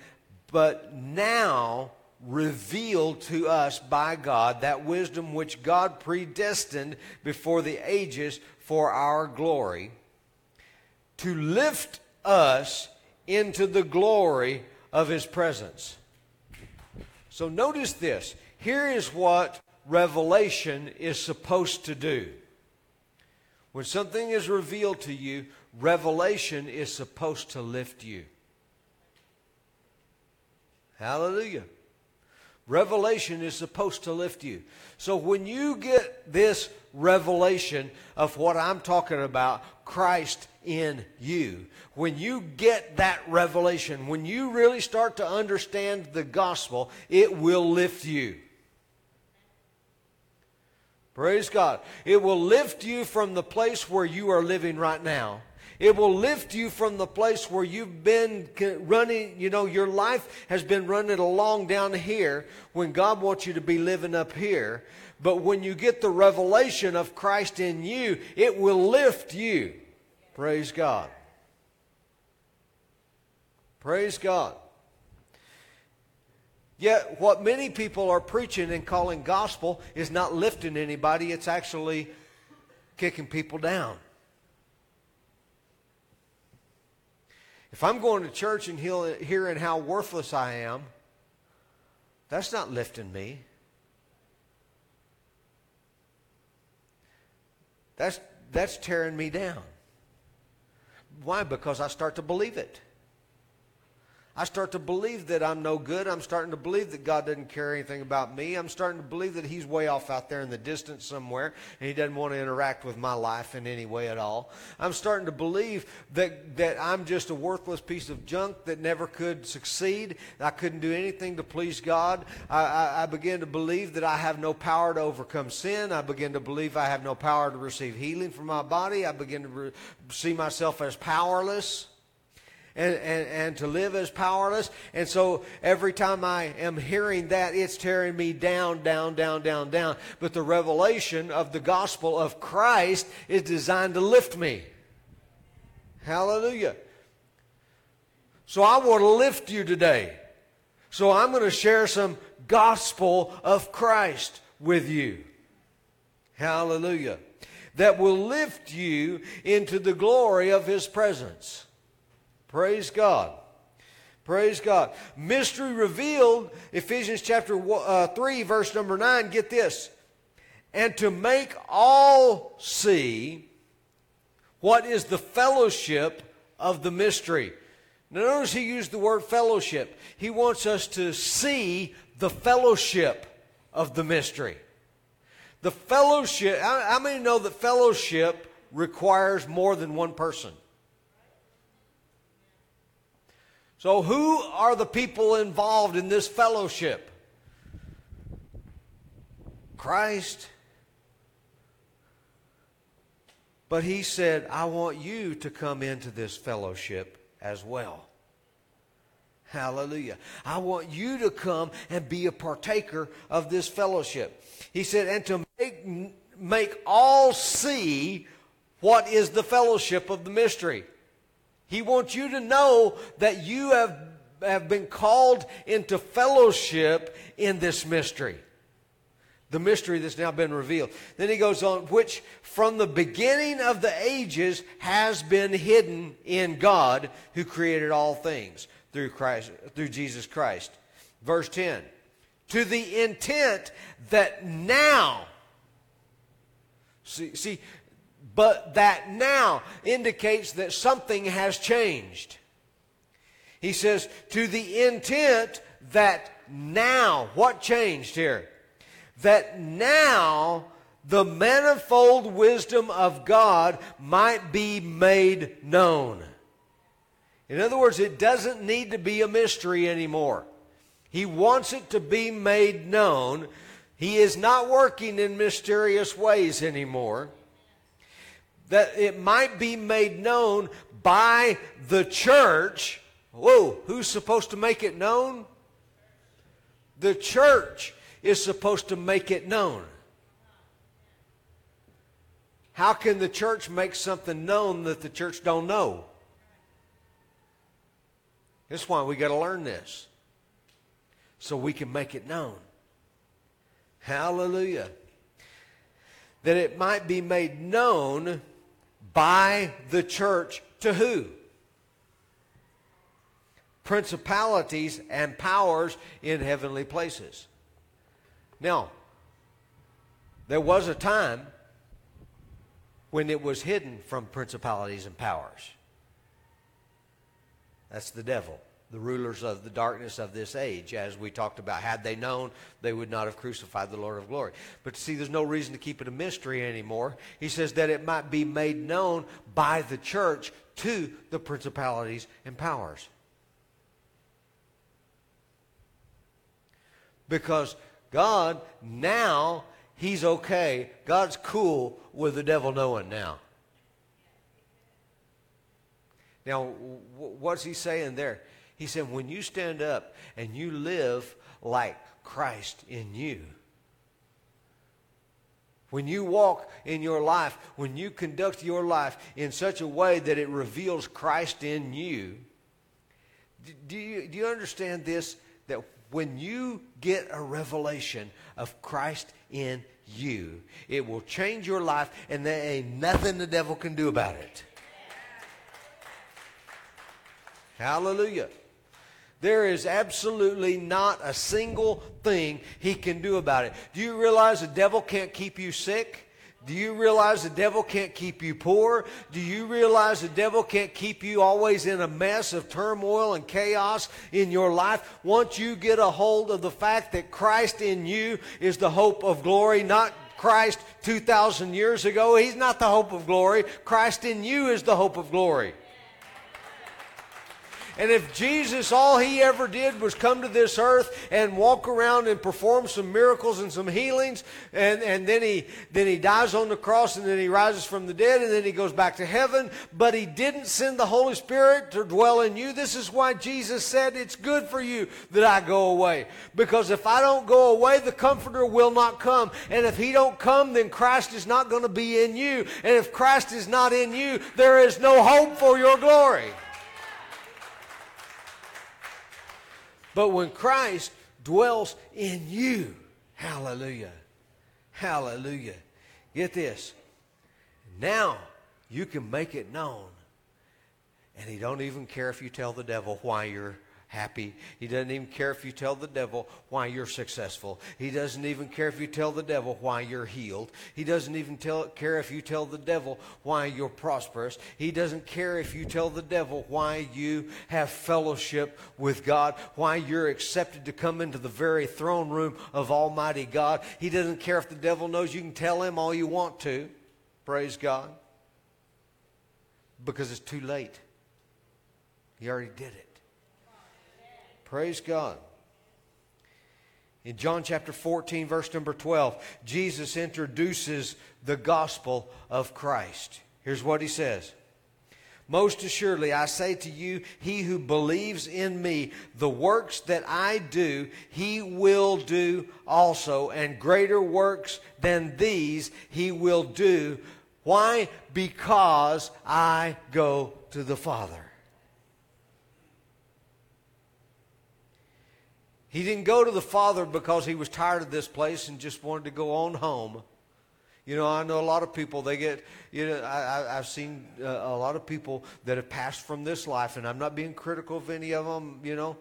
but now revealed to us by God, that wisdom which God predestined before the ages for our glory, to lift us into the glory of His presence. So notice this. Here is what revelation is supposed to do. When something is revealed to you, revelation is supposed to lift you. Hallelujah. Revelation is supposed to lift you. So when you get this revelation of what I'm talking about, Christ in you, when you get that revelation, when you really start to understand the gospel, it will lift you. Praise God. It will lift you from the place where you are living right now it will lift you from the place where you've been running, you know, your life has been running along down here when God wants you to be living up here. But when you get the revelation of Christ in you, it will lift you. Praise God. Praise God. Yet, what many people are preaching and calling gospel is not lifting anybody, it's actually kicking people down. If I'm going to church and hearing how worthless I am, that's not lifting me. That's, that's tearing me down. Why? Because I start to believe it. I start to believe that I'm no good. I'm starting to believe that God doesn't care anything about me. I'm starting to believe that He's way off out there in the distance somewhere and He doesn't want to interact with my life in any way at all. I'm starting to believe that, that I'm just a worthless piece of junk that never could succeed. I couldn't do anything to please God. I, I, I begin to believe that I have no power to overcome sin. I begin to believe I have no power to receive healing from my body. I begin to re- see myself as powerless and, and, and to live as powerless. And so every time I am hearing that, it's tearing me down, down, down, down, down. But the revelation of the gospel of Christ is designed to lift me. Hallelujah. So I want to lift you today. So I'm going to share some gospel of Christ with you. Hallelujah. That will lift you into the glory of his presence. Praise God. Praise God. Mystery revealed, Ephesians chapter uh, 3, verse number 9. Get this. And to make all see what is the fellowship of the mystery. Now, notice he used the word fellowship. He wants us to see the fellowship of the mystery. The fellowship, how many know that fellowship requires more than one person? So, who are the people involved in this fellowship? Christ. But he said, I want you to come into this fellowship as well. Hallelujah. I want you to come and be a partaker of this fellowship. He said, and to make, make all see what is the fellowship of the mystery. He wants you to know that you have, have been called into fellowship in this mystery. The mystery that's now been revealed. Then he goes on, which from the beginning of the ages has been hidden in God who created all things through Christ, through Jesus Christ. Verse 10. To the intent that now, see, see but that now indicates that something has changed. He says, to the intent that now, what changed here? That now the manifold wisdom of God might be made known. In other words, it doesn't need to be a mystery anymore. He wants it to be made known. He is not working in mysterious ways anymore that it might be made known by the church. Whoa, who's supposed to make it known? The church is supposed to make it known. How can the church make something known that the church don't know? That's why we got to learn this. So we can make it known. Hallelujah. That it might be made known by the church to who? Principalities and powers in heavenly places. Now, there was a time when it was hidden from principalities and powers. That's the devil the rulers of the darkness of this age, as we talked about. Had they known, they would not have crucified the Lord of glory. But see, there's no reason to keep it a mystery anymore. He says that it might be made known by the church to the principalities and powers. Because God now, He's okay. God's cool with the devil knowing now. Now, what's he saying there? He said, when you stand up and you live like Christ in you, when you walk in your life, when you conduct your life in such a way that it reveals Christ in you, do you, do you understand this? That when you get a revelation of Christ in you, it will change your life, and there ain't nothing the devil can do about it. Hallelujah. There is absolutely not a single thing he can do about it. Do you realize the devil can't keep you sick? Do you realize the devil can't keep you poor? Do you realize the devil can't keep you always in a mess of turmoil and chaos in your life? Once you get a hold of the fact that Christ in you is the hope of glory, not Christ 2,000 years ago. He's not the hope of glory. Christ in you is the hope of glory. And if Jesus, all he ever did was come to this earth and walk around and perform some miracles and some healings, and, and then, he, then he dies on the cross and then he rises from the dead and then he goes back to heaven, but he didn't send the Holy Spirit to dwell in you, this is why Jesus said, It's good for you that I go away. Because if I don't go away, the Comforter will not come. And if he don't come, then Christ is not going to be in you. And if Christ is not in you, there is no hope for your glory. But when Christ dwells in you, hallelujah, hallelujah. Get this. Now you can make it known. And he don't even care if you tell the devil why you're happy. He doesn't even care if you tell the devil why you're successful. He doesn't even care if you tell the devil why you're healed. He doesn't even tell, care if you tell the devil why you're prosperous. He doesn't care if you tell the devil why you have fellowship with God, why you're accepted to come into the very throne room of Almighty God. He doesn't care if the devil knows you can tell him all you want to. Praise God. Because it's too late. He already did it. Praise God. In John chapter 14, verse number 12, Jesus introduces the gospel of Christ. Here's what he says Most assuredly, I say to you, he who believes in me, the works that I do, he will do also, and greater works than these he will do. Why? Because I go to the Father. He didn't go to the Father because he was tired of this place and just wanted to go on home. You know, I know a lot of people, they get, you know, I, have seen uh, a lot of people that have passed from this life, and I'm not being critical of any of them, you know,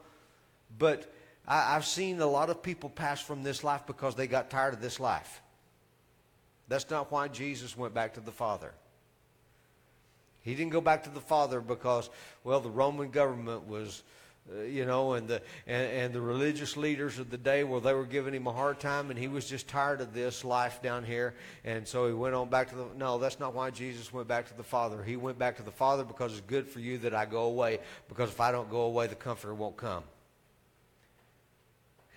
but I, I've seen a lot of people pass from this life because they got tired of this life. That's not why Jesus went back to the Father. He didn't go back to the Father because, well, the Roman government was uh, you know, and the and, and the religious leaders of the day, well, they were giving him a hard time, and he was just tired of this life down here, and so he went on back to the. No, that's not why Jesus went back to the Father. He went back to the Father because it's good for you that I go away, because if I don't go away, the Comforter won't come.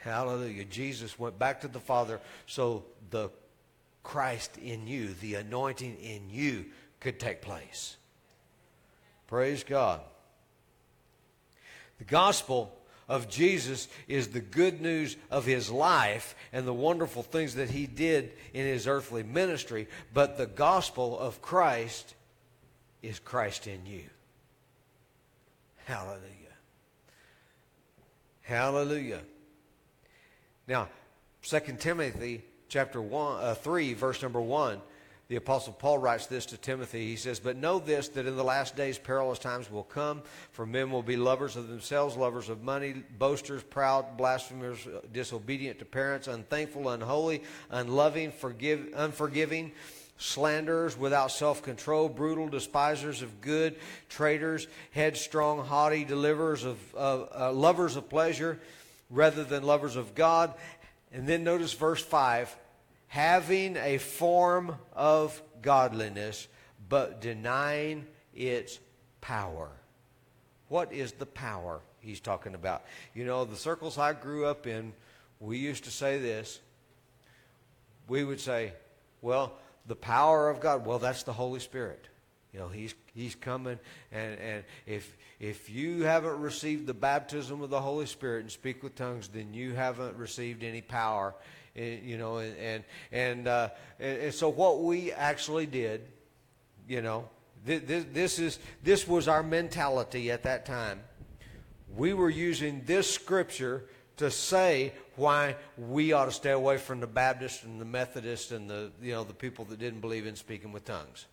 Hallelujah. Jesus went back to the Father so the Christ in you, the anointing in you, could take place. Praise God. The gospel of Jesus is the good news of his life and the wonderful things that he did in his earthly ministry, but the gospel of Christ is Christ in you. Hallelujah. Hallelujah. Now, 2 Timothy chapter 1, uh, 3, verse number 1 the Apostle Paul writes this to Timothy. He says, But know this, that in the last days perilous times will come, for men will be lovers of themselves, lovers of money, boasters, proud, blasphemers, disobedient to parents, unthankful, unholy, unloving, forgive, unforgiving, slanderers, without self control, brutal, despisers of good, traitors, headstrong, haughty, deliverers of, uh, lovers of pleasure rather than lovers of God. And then notice verse 5 having a form of godliness, but denying its power. What is the power he's talking about? You know, the circles I grew up in, we used to say this. We would say, well, the power of God, well, that's the Holy Spirit. You know, he's he's coming and, and if if you haven't received the baptism of the Holy Spirit and speak with tongues, then you haven't received any power you know, and and and, uh, and so what we actually did, you know, this, this is this was our mentality at that time. We were using this scripture to say why we ought to stay away from the Baptists and the Methodists and the you know the people that didn't believe in speaking with tongues.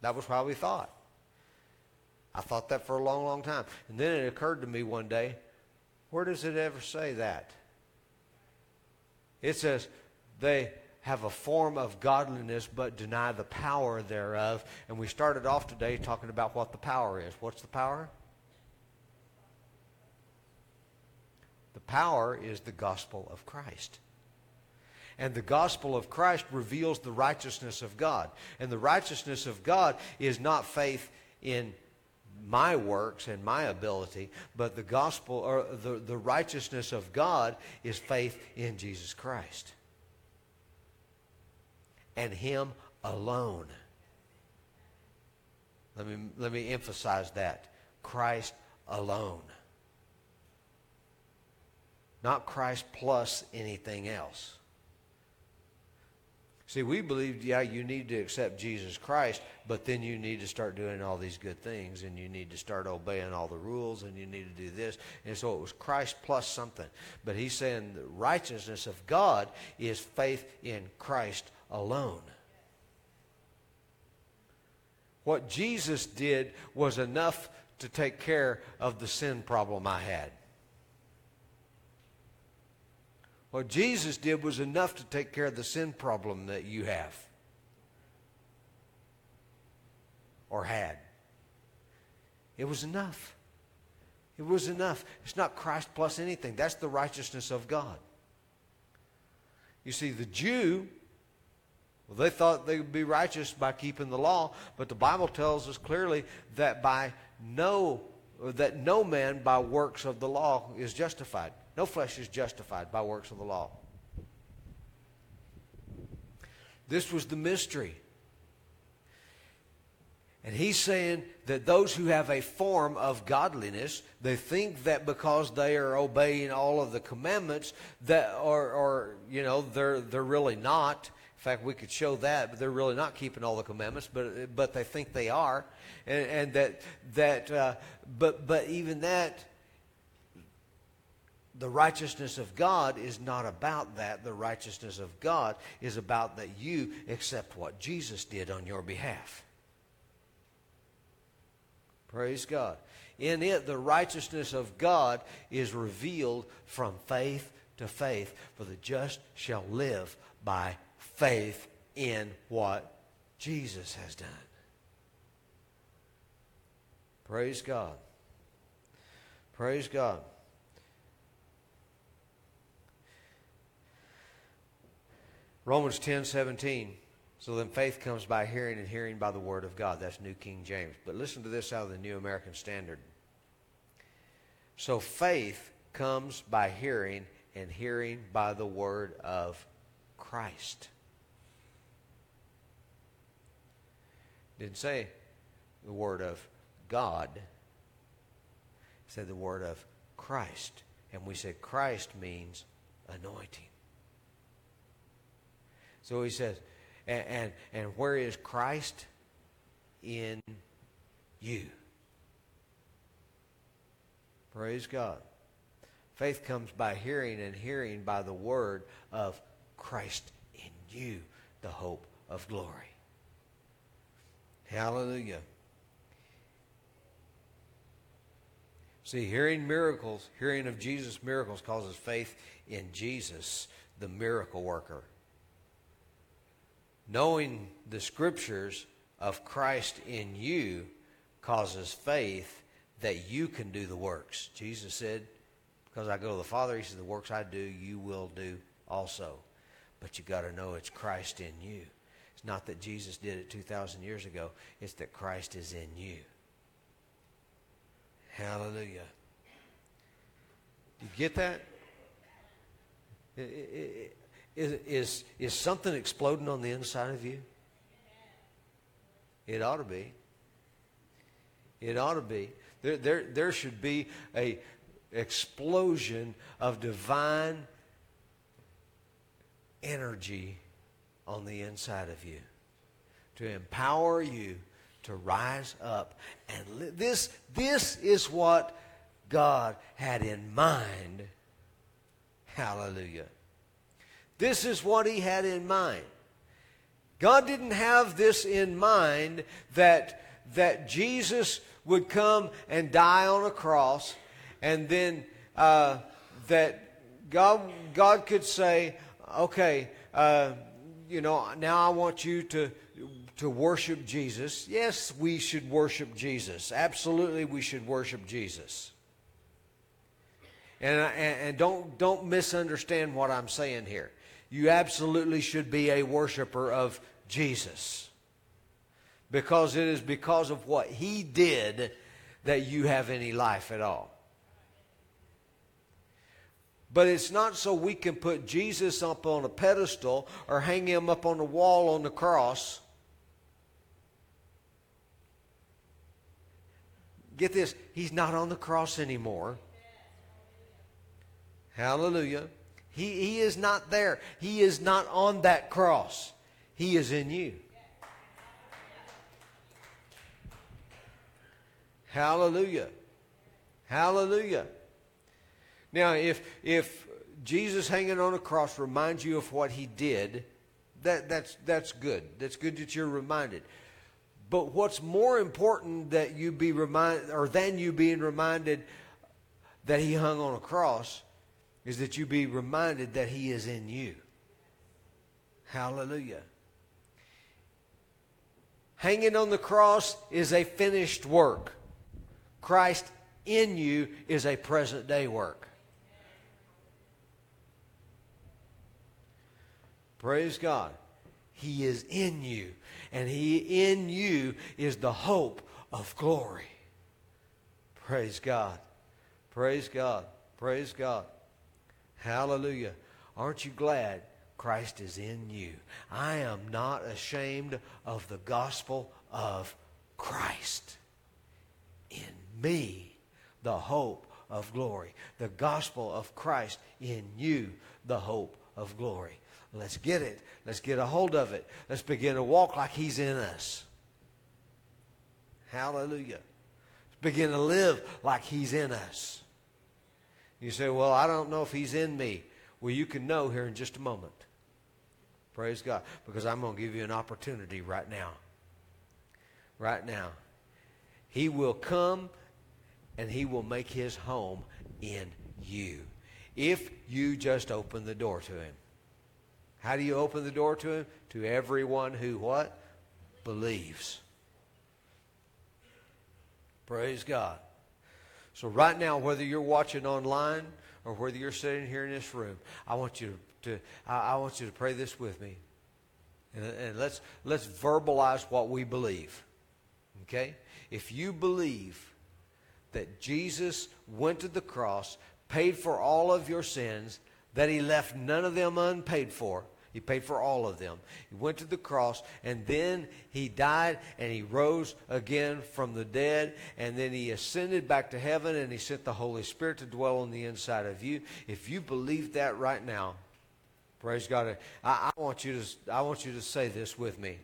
That was how we thought. I thought that for a long, long time. And then it occurred to me one day where does it ever say that? It says they have a form of godliness but deny the power thereof. And we started off today talking about what the power is. What's the power? The power is the gospel of Christ. And the gospel of Christ reveals the righteousness of God. And the righteousness of God is not faith in my works and my ability, but the gospel or the, the righteousness of God is faith in Jesus Christ and Him alone. Let me, let me emphasize that. Christ alone. Not Christ plus anything else. See, we believed, yeah, you need to accept Jesus Christ, but then you need to start doing all these good things, and you need to start obeying all the rules, and you need to do this. And so it was Christ plus something. But he's saying the righteousness of God is faith in Christ alone. What Jesus did was enough to take care of the sin problem I had. What Jesus did was enough to take care of the sin problem that you have or had. It was enough. It was enough. It's not Christ plus anything. That's the righteousness of God. You see, the Jew, well, they thought they would be righteous by keeping the law, but the Bible tells us clearly that by no that no man by works of the law is justified. No flesh is justified by works of the law. This was the mystery. And he's saying that those who have a form of godliness, they think that because they are obeying all of the commandments, that or, or you know, they're they're really not. In fact, we could show that, but they're really not keeping all the commandments, but but they think they are, and, and that that uh, but but even that the righteousness of God is not about that. The righteousness of God is about that you accept what Jesus did on your behalf. Praise God. In it, the righteousness of God is revealed from faith to faith, for the just shall live by faith in what Jesus has done. Praise God. Praise God. Romans 10 17. So then faith comes by hearing, and hearing by the word of God. That's New King James. But listen to this out of the New American Standard. So faith comes by hearing, and hearing by the word of Christ. Didn't say the word of God. Said the word of Christ. And we said Christ means anointing. So he says, and, and, and where is Christ? In you. Praise God. Faith comes by hearing, and hearing by the word of Christ in you, the hope of glory. Hallelujah. See, hearing miracles, hearing of Jesus' miracles causes faith in Jesus, the miracle worker knowing the scriptures of Christ in you causes faith that you can do the works. Jesus said, Because I go to the Father, He said, The works I do, you will do also. But you got to know it's Christ in you. It's not that Jesus did it 2,000 years ago, it's that Christ is in you. Hallelujah. You get that? Is, is, is something exploding on the inside of you? It ought to be. It ought to be. There, there, there should be a explosion of divine energy on the inside of you to empower you to rise up and li- this this is what God had in mind hallelujah this is what he had in mind. God didn't have this in mind that, that Jesus would come and die on a cross and then uh, that God, God could say, okay, uh, you know, now I want you to, to worship Jesus. Yes, we should worship Jesus. Absolutely, we should worship Jesus. And, and, and don't, don't misunderstand what I'm saying here you absolutely should be a worshiper of Jesus. Because it is because of what he did that you have any life at all. But it's not so we can put Jesus up on a pedestal or hang him up on the wall on the cross. Get this, he's not on the cross anymore. Hallelujah. He, he is not there. He is not on that cross. He is in you. Hallelujah. Hallelujah. Now, if, if Jesus hanging on a cross reminds you of what he did, that, that's, that's good. That's good that you're reminded. But what's more important that you be reminded, or than you being reminded that he hung on a cross, is that you be reminded that he is in you. Hallelujah. Hanging on the cross is a finished work. Christ in you is a present day work. Praise God. He is in you, and He in you is the hope of glory. Praise God. Praise God. Praise God. Hallelujah. Aren't you glad Christ is in you? I am not ashamed of the gospel of Christ in me, the hope of glory. The gospel of Christ in you, the hope of glory. Let's get it. Let's get a hold of it. Let's begin to walk like He's in us. Hallelujah. Let's begin to live like He's in us. You say, Well, I don't know if He's in me. Well, you can know here in just a moment. Praise God. Because I'm going to give you an opportunity right now. Right now. He will come and He will make His home in you if you just open the door to Him. How do you open the door to Him? To everyone who what? Believes. Praise God. So right now, whether you're watching online or whether you're sitting here in this room, I want you to, to I, want you to pray this with me. And, and let's let's verbalize what we believe. Okay? if you believe that Jesus went to the cross, paid for all of your sins, that he left none of them unpaid for, he paid for all of them. He went to the cross, and then he died, and he rose again from the dead, and then he ascended back to heaven, and he sent the Holy Spirit to dwell on the inside of you. If you believe that right now, praise God. I, I want you to I want you to say this with me,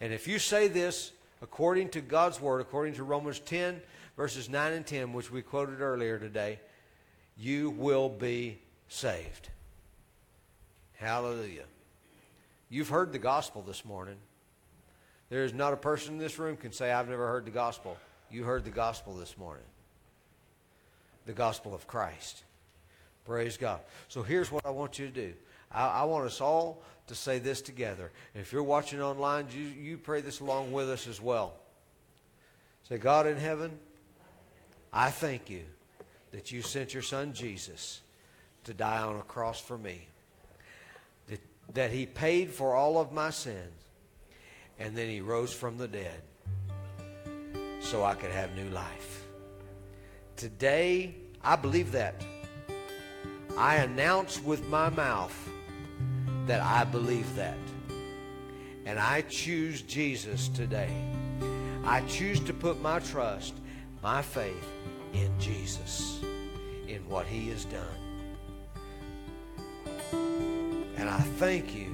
and if you say this according to God's word, according to Romans 10, verses 9 and 10, which we quoted earlier today, you will be saved. Hallelujah. You've heard the gospel this morning. There is not a person in this room can say, I've never heard the gospel. You heard the gospel this morning. The gospel of Christ. Praise God. So here's what I want you to do. I, I want us all to say this together. If you're watching online, you, you pray this along with us as well. Say, God in heaven, I thank you that you sent your son Jesus to die on a cross for me. That, he paid for all of my sins. And then he rose from the dead so I could have new life. Today, I believe that. I announce with my mouth that I believe that. And I choose Jesus today. I choose to put my trust, my faith in Jesus, in what he has done. And I thank you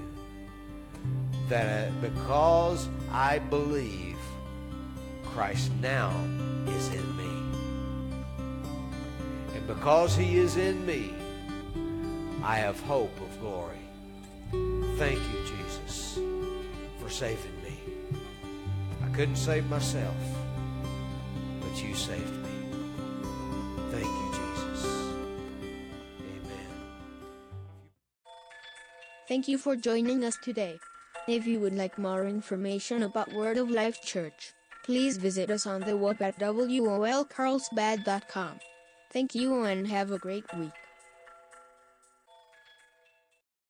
that uh, because I believe, Christ now is in me. And because he is in me, I have hope of glory. Thank you, Jesus, for saving me. I couldn't save myself, but you saved me. Thank you for joining us today. If you would like more information about Word of Life Church, please visit us on the web at wolcarlsbad.com. Thank you and have a great week.